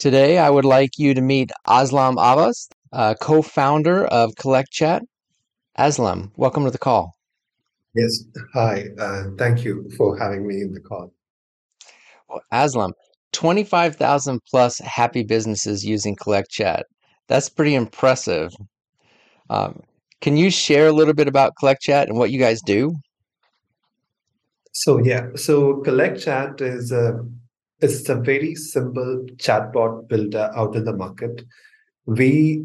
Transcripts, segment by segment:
Today, I would like you to meet Aslam Abbas, uh, co founder of Collect Chat. Aslam, welcome to the call. Yes, hi. Uh, thank you for having me in the call. Well, Aslam, 25,000 plus happy businesses using Collect Chat. That's pretty impressive. Um, can you share a little bit about Collect Chat and what you guys do? So yeah, so Collect Chat is a it's a very simple chatbot builder out in the market. We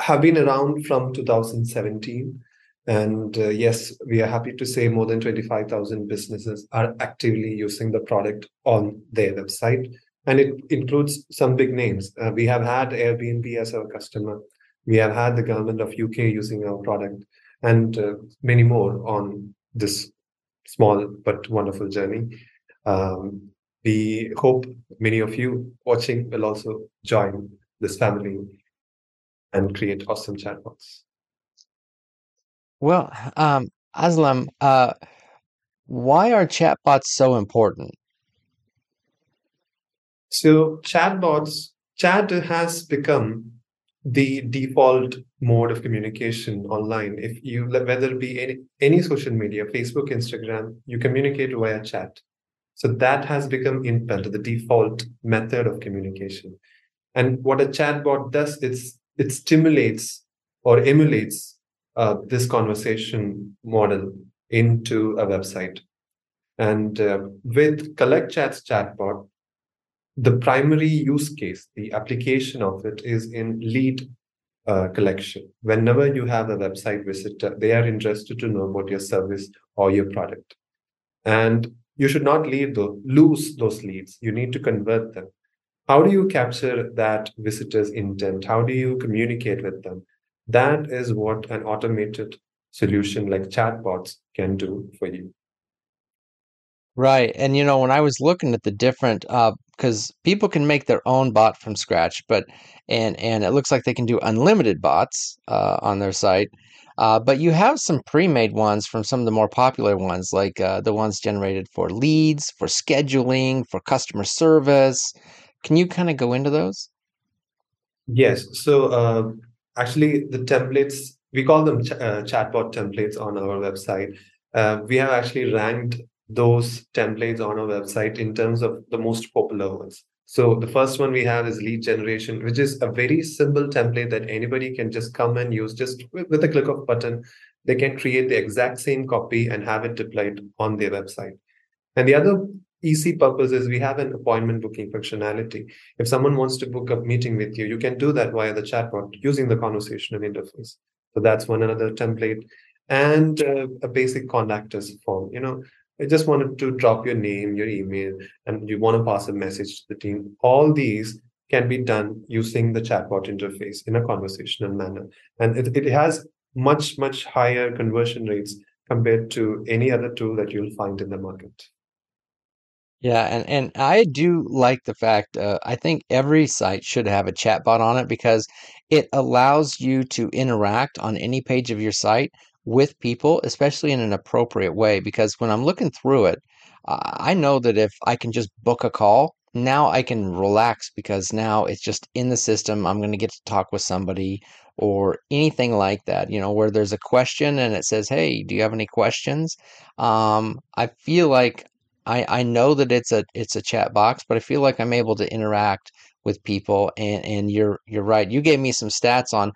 have been around from 2017, and uh, yes, we are happy to say more than 25,000 businesses are actively using the product on their website, and it includes some big names. Uh, we have had Airbnb as our customer. We have had the government of UK using our product, and uh, many more on this small but wonderful journey. Um, we hope many of you watching will also join this family and create awesome chatbots. Well, um, Aslam, uh, why are chatbots so important? So, chatbots, chat has become the default mode of communication online. If you, whether it be any, any social media, Facebook, Instagram, you communicate via chat. So that has become inbuilt, the default method of communication. And what a chatbot does, is it stimulates or emulates uh, this conversation model into a website. And uh, with Collect Chat's chatbot, the primary use case, the application of it is in lead uh, collection. Whenever you have a website visitor, they are interested to know about your service or your product. And you should not leave the, lose those leads. You need to convert them. How do you capture that visitor's intent? How do you communicate with them? That is what an automated solution like chatbots can do for you. Right. And you know, when I was looking at the different uh because people can make their own bot from scratch, but and and it looks like they can do unlimited bots uh, on their site. Uh, but you have some pre-made ones from some of the more popular ones, like uh, the ones generated for leads, for scheduling, for customer service. Can you kind of go into those? Yes. So uh, actually, the templates we call them ch- uh, chatbot templates on our website. Uh, we have actually ranked those templates on our website in terms of the most popular ones. So the first one we have is lead generation, which is a very simple template that anybody can just come and use just with, with a click of button. They can create the exact same copy and have it deployed on their website. And the other easy purpose is we have an appointment booking functionality. If someone wants to book a meeting with you, you can do that via the chatbot using the conversational interface. So that's one another template and uh, a basic contact us form. You know, I just wanted to drop your name, your email, and you want to pass a message to the team. All these can be done using the chatbot interface in a conversational manner. And it, it has much, much higher conversion rates compared to any other tool that you'll find in the market. Yeah, and, and I do like the fact uh, I think every site should have a chatbot on it because it allows you to interact on any page of your site with people, especially in an appropriate way. Because when I'm looking through it, I know that if I can just book a call, now I can relax because now it's just in the system. I'm going to get to talk with somebody or anything like that, you know, where there's a question and it says, Hey, do you have any questions? Um, I feel like I, I know that it's a it's a chat box, but I feel like I'm able to interact with people and, and you're you're right. You gave me some stats on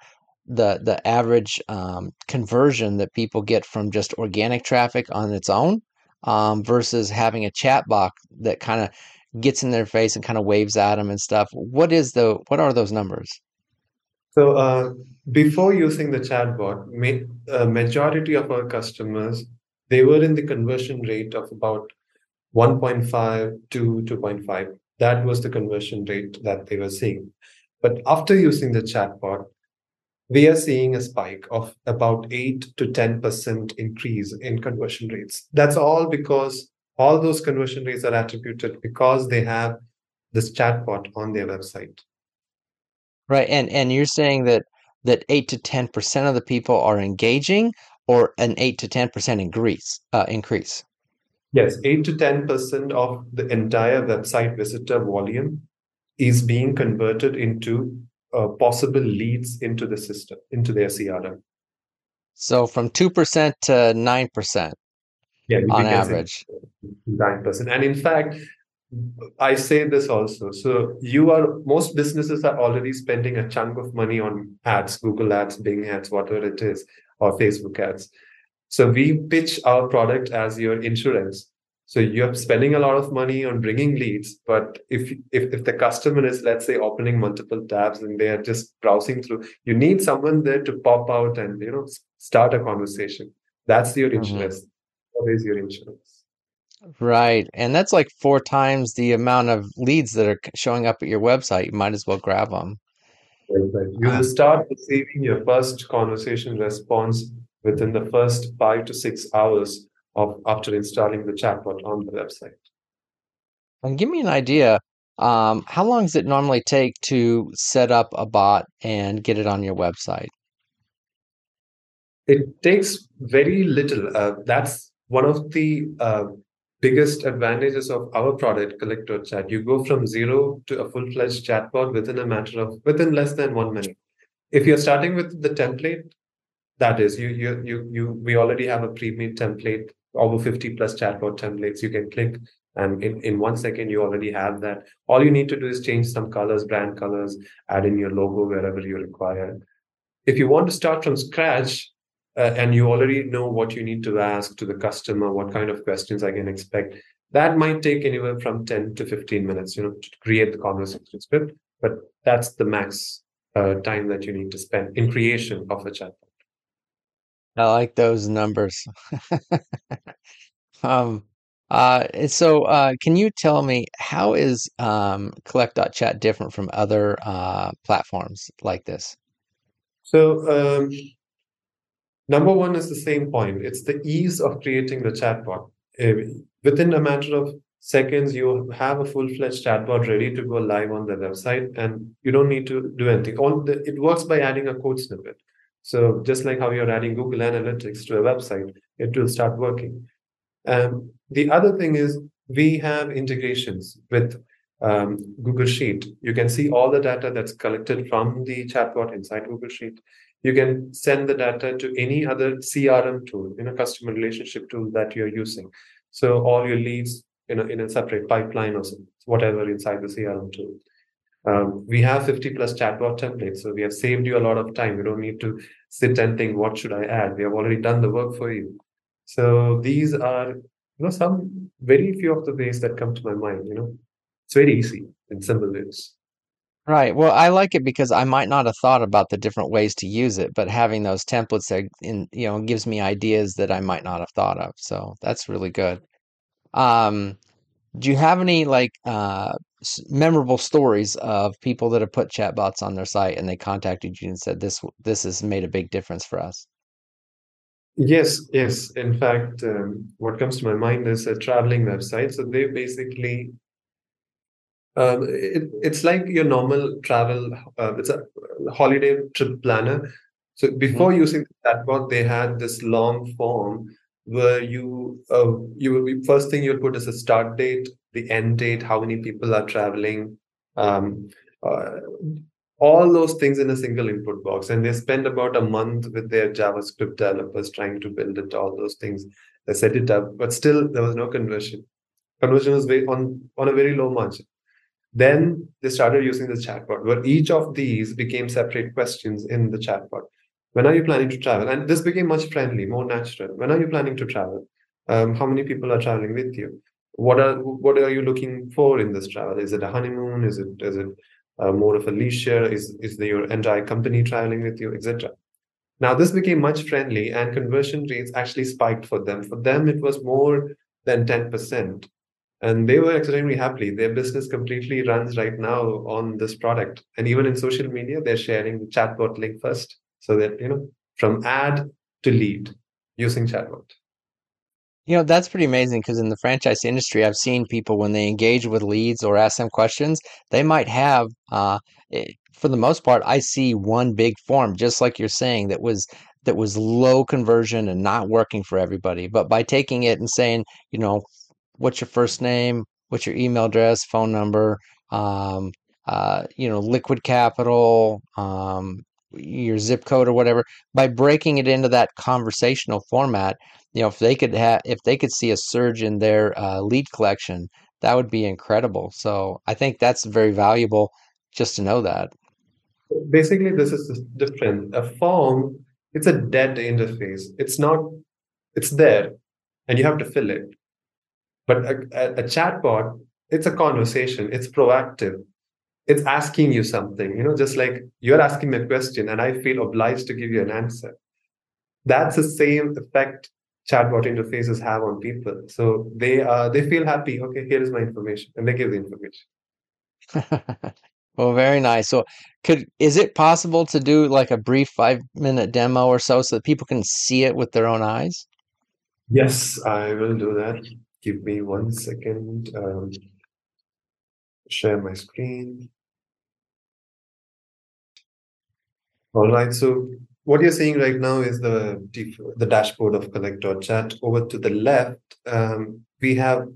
the the average um, conversion that people get from just organic traffic on its own um, versus having a chat box that kind of gets in their face and kind of waves at them and stuff. What is the what are those numbers? So uh, before using the chatbot, ma- majority of our customers they were in the conversion rate of about 1.5 to 2.5. That was the conversion rate that they were seeing. But after using the chatbot, we are seeing a spike of about 8 to 10% increase in conversion rates. That's all because all those conversion rates are attributed because they have this chatbot on their website. Right. And and you're saying that that 8 to 10% of the people are engaging or an 8 to 10% increase uh, increase. Yes, 8 to 10% of the entire website visitor volume is being converted into uh, possible leads into the system, into their CRM. So from 2% to 9% Yeah, on we can say average. nine percent. And in fact, I say this also. So you are most businesses are already spending a chunk of money on ads, Google ads, Bing ads, whatever it is, or Facebook ads. So we pitch our product as your insurance. So you're spending a lot of money on bringing leads, but if if if the customer is let's say opening multiple tabs and they are just browsing through, you need someone there to pop out and you know start a conversation. That's your hmm insurance. What is your insurance? Right. And that's like four times the amount of leads that are showing up at your website. You might as well grab them. Right. You will start receiving your first conversation response within the first five to six hours of after installing the chatbot on the website. And give me an idea, um, how long does it normally take to set up a bot and get it on your website? It takes very little. Uh, that's one of the uh, biggest advantages of our product, Collect.chat. You go from zero to a full-fledged chatbot within a matter of within less than one minute. If you're starting with the template, that is, you you you you we already have a pre-made template, over 50 plus chatbot templates. You can click and in, in one second you already have that. All you need to do is change some colors, brand colors, add in your logo wherever you require. If you want to start from scratch, uh, and you already know what you need to ask to the customer, what kind of questions I can expect. That might take anywhere from 10 to 15 minutes, you know, to create the conversation script. But that's the max uh, time that you need to spend in creation of a chatbot. I like those numbers. Um, uh, so, uh, can you tell me how is um, Collect.chat different from other uh, platforms like this? So, um, number one is the same point. It's the ease of creating the chatbot. Within a matter of seconds, you have a full-fledged chatbot ready to go live on the website, and you don't need to do anything. All the, it works by adding a code snippet. So just like how you're adding Google Analytics to a website, it will start working. Um, the other thing is we have integrations with um, Google Sheet. You can see all the data that's collected from the chatbot inside Google Sheet. You can send the data to any other CRM tool, in a customer relationship tool that you're using. So all your leads in a, in a separate pipeline or whatever inside the CRM tool. Um, we have 50 plus chatbot templates, so we have saved you a lot of time. You don't need to sit and think, what should I add? We have already done the work for you. So these are, you know, some very few of the ways that come to my mind. You know, it's very easy in simple ways. Right. Well, I like it because I might not have thought about the different ways to use it, but having those templates there in, you know, gives me ideas that I might not have thought of. So that's really good. Um, do you have any like uh memorable stories of people that have put chatbots on their site and they contacted you and said this this has made a big difference for us? Yes, yes. In fact, um, what comes to my mind is a traveling website. So they basically, um, it, it's like your normal travel. Uh, it's a holiday trip planner. So hmm before using the chatbot, they had this long form where you uh, you will be first thing you'll put is a start date, the end date, how many people are traveling, um, uh, all those things in a single input box. And they spend about a month with their JavaScript developers trying to build it, all those things. They set it up, but still there was no conversion. Conversion was on on a very low margin. Then they started using the chatbot, where each of these became separate questions in the chatbot. When are you planning to travel? And this became much friendly, more natural. When are you planning to travel? Um, how many people are traveling with you? What are what are you looking for in this travel? Is it a honeymoon? Is it is it uh, more of a leisure? Is is the, your entire company traveling with you, etc. Now this became much friendly, and conversion rates actually spiked for them. For them, it was more than ten percent and they were extremely happy. Their business completely runs right now on this product. And even in social media, they're sharing the chatbot link first. So that, you know, from ad to lead using chatbot. You know, that's pretty amazing because in the franchise industry, I've seen people when they engage with leads or ask them questions, they might have, uh, for the most part, I see one big form, just like you're saying, that was that was low conversion and not working for everybody. But by taking it and saying, you know, what's your first name, what's your email address, phone number, um, uh, you know, liquid capital, um, your zip code or whatever, by breaking it into that conversational format, you know, if they could have, if they could see a surge in their uh, lead collection, that would be incredible. So I think that's very valuable just to know that. Basically, this is different. A form, it's a dead interface. It's not, it's there and you have to fill it. But a, a, a chatbot, it's a conversation, it's proactive it's asking you something you know just like you're asking me a question and i feel obliged to give you an answer. That's the same effect chatbot interfaces have on people. So they uh they feel happy. Okay here is my information. And they give the information. Well very nice. So could is it possible to do like a brief five minute demo or so so that people can see it with their own eyes? Yes i will do that. Give me one second. Um, share my screen. All right, so what you're seeing right now is the the dashboard of collect.chat. Over to the left, um, we have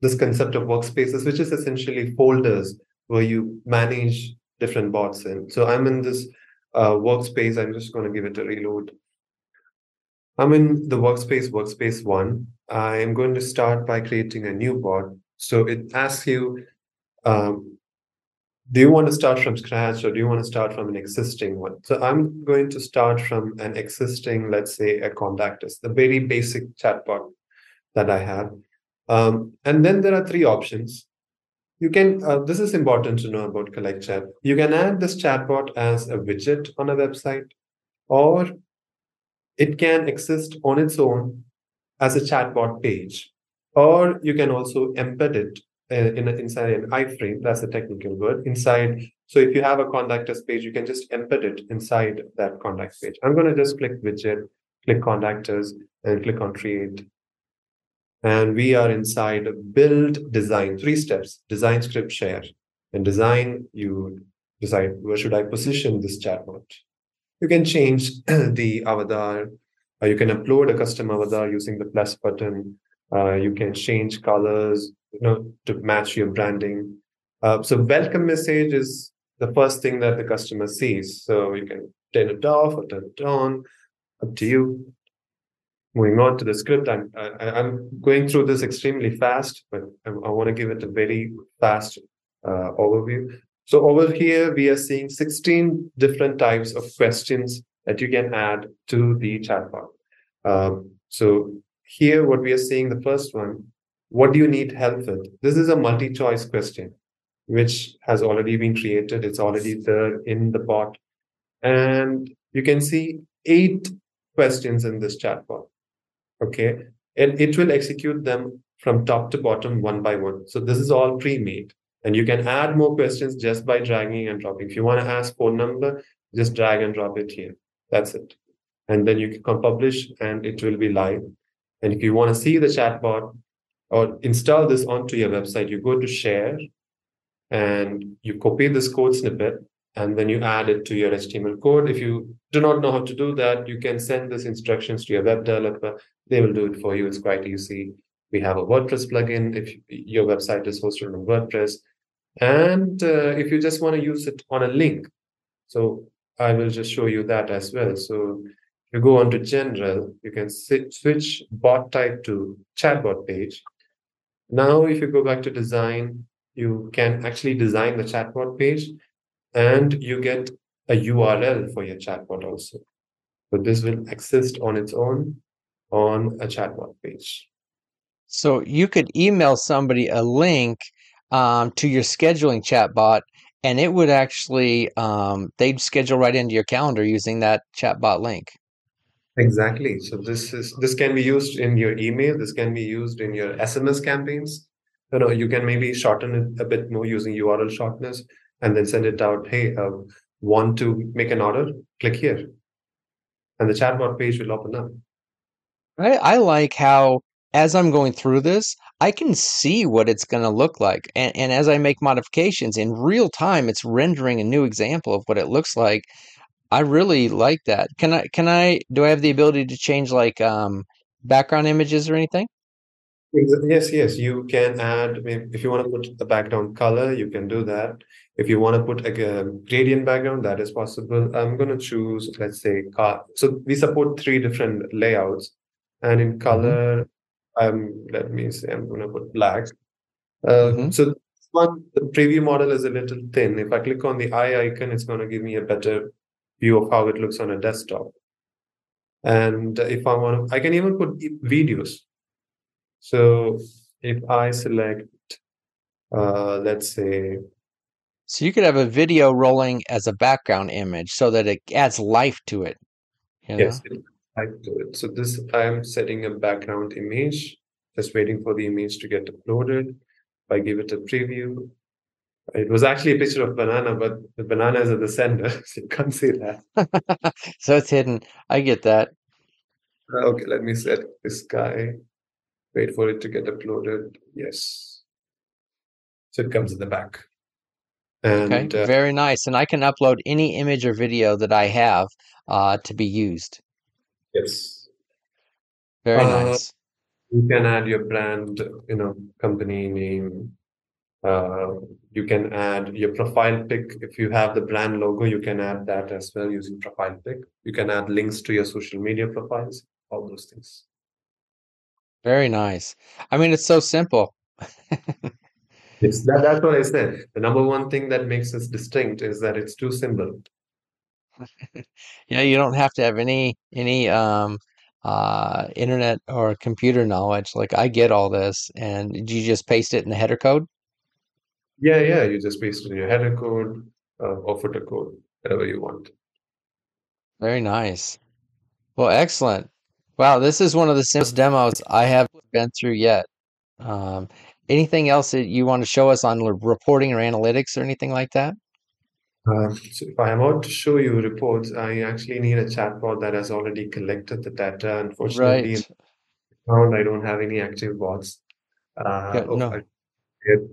this concept of workspaces, which is essentially folders where you manage different bots in. So I'm in this uh, workspace. I'm just going to give it a reload. I'm in the workspace, workspace one. I am going to start by creating a new bot. So it asks you um, do you want to start from scratch or do you want to start from an existing one? So I'm going to start from an existing, let's say, a contact us, the very basic chatbot that I have. Um, and then there are three options. You can, uh, this is important to know about Collect Chat. You can add this chatbot as a widget on a website, or it can exist on its own as a chatbot page, or you can also embed it in a, inside an iframe. That's a technical word. Inside, so if you have a contact us page, you can just embed it inside that contact page. I'm going to just click widget, click contact us, and click on create. And we are inside build, design, three steps, design, script, share. And design, you decide where should I position this chatbot. You can change the avatar, you can upload a custom avatar using the plus button. Uh, you can change colors, you know, to match your branding. Uh, so welcome message is the first thing that the customer sees. So you can turn it off or turn it on, up to you. Moving on to the script, I'm I, I'm going through this extremely fast, but I, I want to give it a very fast uh, overview. So over here, we are seeing 16 different types of questions that you can add to the chatbot. Um, so here, what we are seeing, the first one what do you need help with? This is a multi choice question, which has already been created. It's already there in the bot. And you can see eight questions in this chatbot. Okay. And it will execute them from top to bottom one by one. So this is all pre made. And you can add more questions just by dragging and dropping. If you want to ask phone number, just drag and drop it here. That's it. And then you can publish and it will be live. And if you want to see the chatbot, or install this onto your website, you go to share and you copy this code snippet and then you add it to your HTML code. If you do not know how to do that, you can send these instructions to your web developer. They will do it for you. It's quite easy. We have a WordPress plugin if your website is hosted on WordPress. And uh, if you just want to use it on a link, so I will just show you that as well. So you go on to general, you can switch bot type to chatbot page. Now, if you go back to design, you can actually design the chatbot page and you get a URL for your chatbot also. So this will exist on its own on a chatbot page. So you could email somebody a link um, to your scheduling chatbot, and it would actually um, they'd schedule right into your calendar using that chatbot link. Exactly. So this is this can be used in your email. This can be used in your SMS campaigns. You know, you can maybe shorten it a bit more using URL shorteners, and then send it out. Hey, uh, want to make an order? Click here, and the chatbot page will open up. I, I like how as I'm going through this, I can see what it's going to look like. And, and as I make modifications in real time, it's rendering a new example of what it looks like. I really like that. Can I can I do I have the ability to change like um background images or anything? Yes, yes, you can add, if you want to put the background color, you can do that. If you want to put a gradient background, that is possible. I'm going to choose, let's say, car. So we support three different layouts. And in hmm color, um, let me say, I'm going to put black. Uh, hmm so one, the preview model is a little thin. If I click on the eye icon, it's going to give me a better view of how it looks on a desktop. And if I want to, I can even put videos. So if I select, uh, let's say, So you could have a video rolling as a background image so that it adds life to it, you know? yes, it- I do it. So this, I'm setting a background image, just waiting for the image to get uploaded. I give it a preview, it was actually a picture of banana, but the banana is at the center, so you can't see that. So it's hidden. I get that. Uh, Okay, let me set this guy. Wait for it to get uploaded. Yes. So it comes in the back. Okay, uh, very nice. And I can upload any image or video that I have uh, to be used. yes, Very uh, nice. you can add your brand, you know, company name. Uh, you can add your profile pic. If you have the brand logo, you can add that as well using profile pic. You can add links to your social media profiles, all those things. Very nice. I mean, it's so simple. Yes, that, that's what I said. The number one thing that makes us distinct is that it's too simple. Yeah, you don't have to have any any um uh internet or computer knowledge. Like I get all this, and you just paste it in the header code? Yeah, yeah, you just paste it in your header code uh, or footer code, whatever you want. Very nice. Well, excellent. Wow, this is one of the simplest demos I have been through yet. Um, anything else that you want to show us on reporting or analytics or anything like that? Um, so if I am to show you reports, I actually need a chatbot that has already collected the data. Unfortunately, Right. I don't have any active bots. Uh, Yeah, oh, no.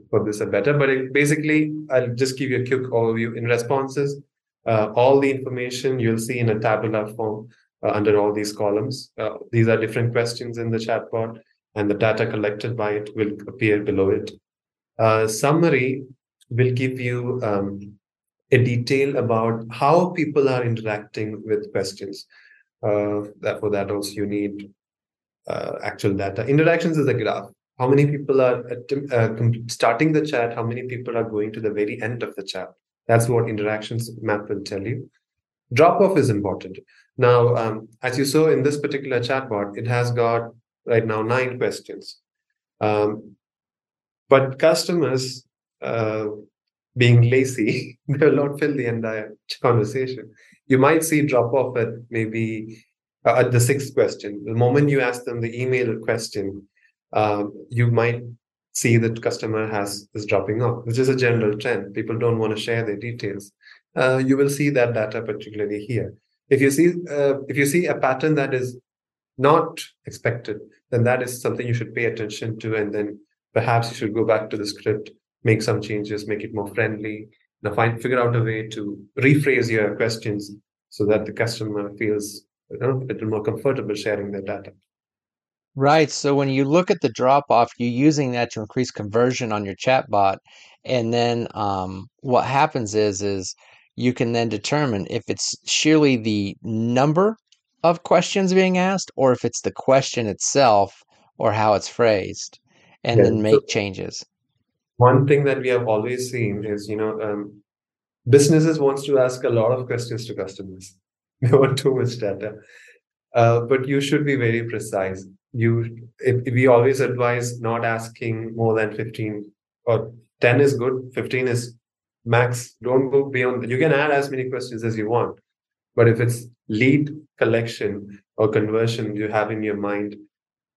For this a better, but it, basically, I'll just give you a quick overview. In responses, uh, all the information you'll see in a tabular form uh, under all these columns. Uh, these are different questions in the chatbot, and the data collected by it will appear below it. Uh, summary will give you um, a detail about how people are interacting with questions. Uh, that for that also you need uh, actual data. Interactions is a graph. How many people are uh, starting the chat? How many people are going to the very end of the chat? That's what interactions map will tell you. Drop off is important. Now, um, as you saw in this particular chatbot, it has got right now nine questions. Um, but customers, uh, being lazy, they will not fill the entire conversation. You might see drop off at maybe uh, at the sixth question. The moment you ask them the email question, um, you might see that customer has is dropping off, which is a general trend. People don't want to share their details. Uh, you will see that data particularly here. If you see uh, if you see a pattern that is not expected, then that is something you should pay attention to, and then perhaps you should go back to the script, make some changes, make it more friendly, now find figure out a way to rephrase your questions so that the customer feels you know, a little more comfortable sharing their data. Right. So when you look at the drop off, you're using that to increase conversion on your chatbot. And then um, what happens is is you can then determine if it's sheerly the number of questions being asked or if it's the question itself or how it's phrased, and then So make changes. one thing that we have always seen is, you know, um, businesses wants to ask a lot of questions to customers. They want too much data. Uh, but you should be very precise. You, if, we always advise not asking more than 15 or 10 is good, 15 is max. Don't go beyond. You can add as many questions as you want. But if it's lead collection or conversion you have in your mind,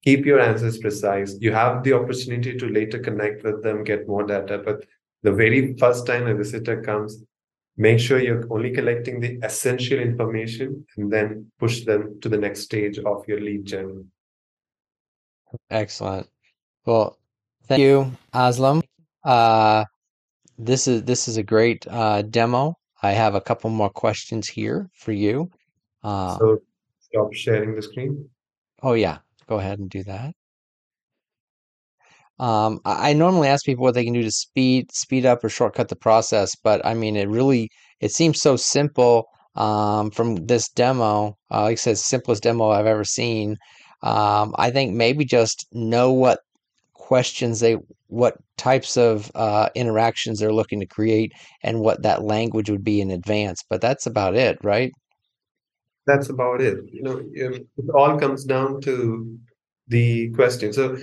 keep your answers precise. You have the opportunity to later connect with them, get more data. But the very first time a visitor comes, make sure you're only collecting the essential information and then push them to the next stage of your lead journey. Excellent. Well, thank you, Aslam. Uh, this is this is a great uh, demo. I have a couple more questions here for you. Uh, So stop sharing the screen. oh yeah, go ahead and do that. Um, I, I normally ask people what they can do to speed speed up or shortcut the process, but I mean, it really it seems so simple um, from this demo. Uh, like I said, simplest demo I've ever seen. Um, I think maybe just know what questions they, what types of uh, interactions they're looking to create, and what that language would be in advance. But that's about it, right? That's about it. You know, um, it all comes down to the question. So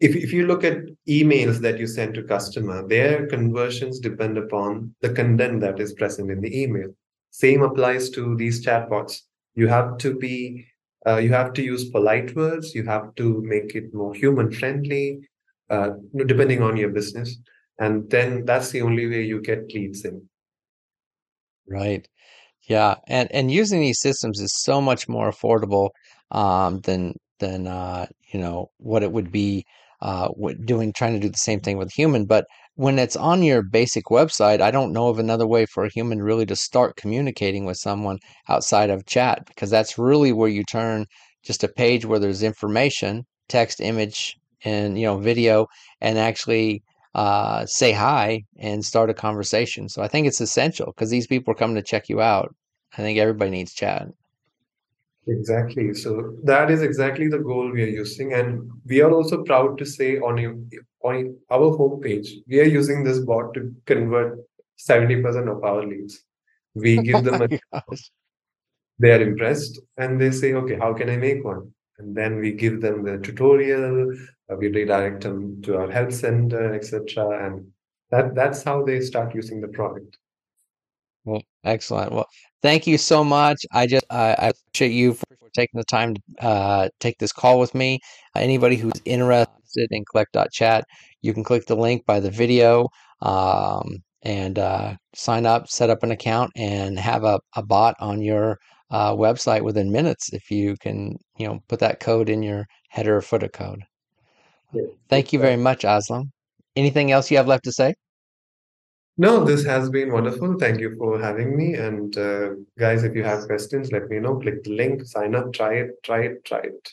if, if you look at emails that you send to customer, their conversions depend upon the content that is present in the email. Same applies to these chatbots. You have to be uh, you have to use polite words. You have to make it more human friendly, uh, depending on your business. And then that's the only way you get leads in. Right. Yeah, and and using these systems is so much more affordable um, than than uh, you know what it would be uh, doing trying to do the same thing with human. But when it's on your basic website, I don't know of another way for a human really to start communicating with someone outside of chat because that's really where you turn just a page where there's information, text, image, and you know video, and actually uh, say hi and start a conversation. So I think it's essential because these people are coming to check you out. I think everybody needs chat. Exactly. So that is exactly the goal we are using, and we are also proud to say on on our homepage, we are using this bot to convert 70% of our leads. We give them a, they are impressed, and they say, okay, how can I make one? And then we give them the tutorial, uh, we redirect them to our help center, etc. And that that's how they start using the product. Well, excellent. Well, thank you so much. I just I I appreciate you for, taking the time to uh, take this call with me. Uh, anybody who's interested in Collect.chat, you can click the link by the video um, and uh, sign up, set up an account, and have a, a bot on your uh, website within minutes if you can, you know, put that code in your header or footer code. Yeah. Thank you very much, Aslam. Anything else you have left to say? No, this has been wonderful. Thank you for having me. And uh, guys, if you have questions, let me know. Click the link, sign up, try it, try it, try it.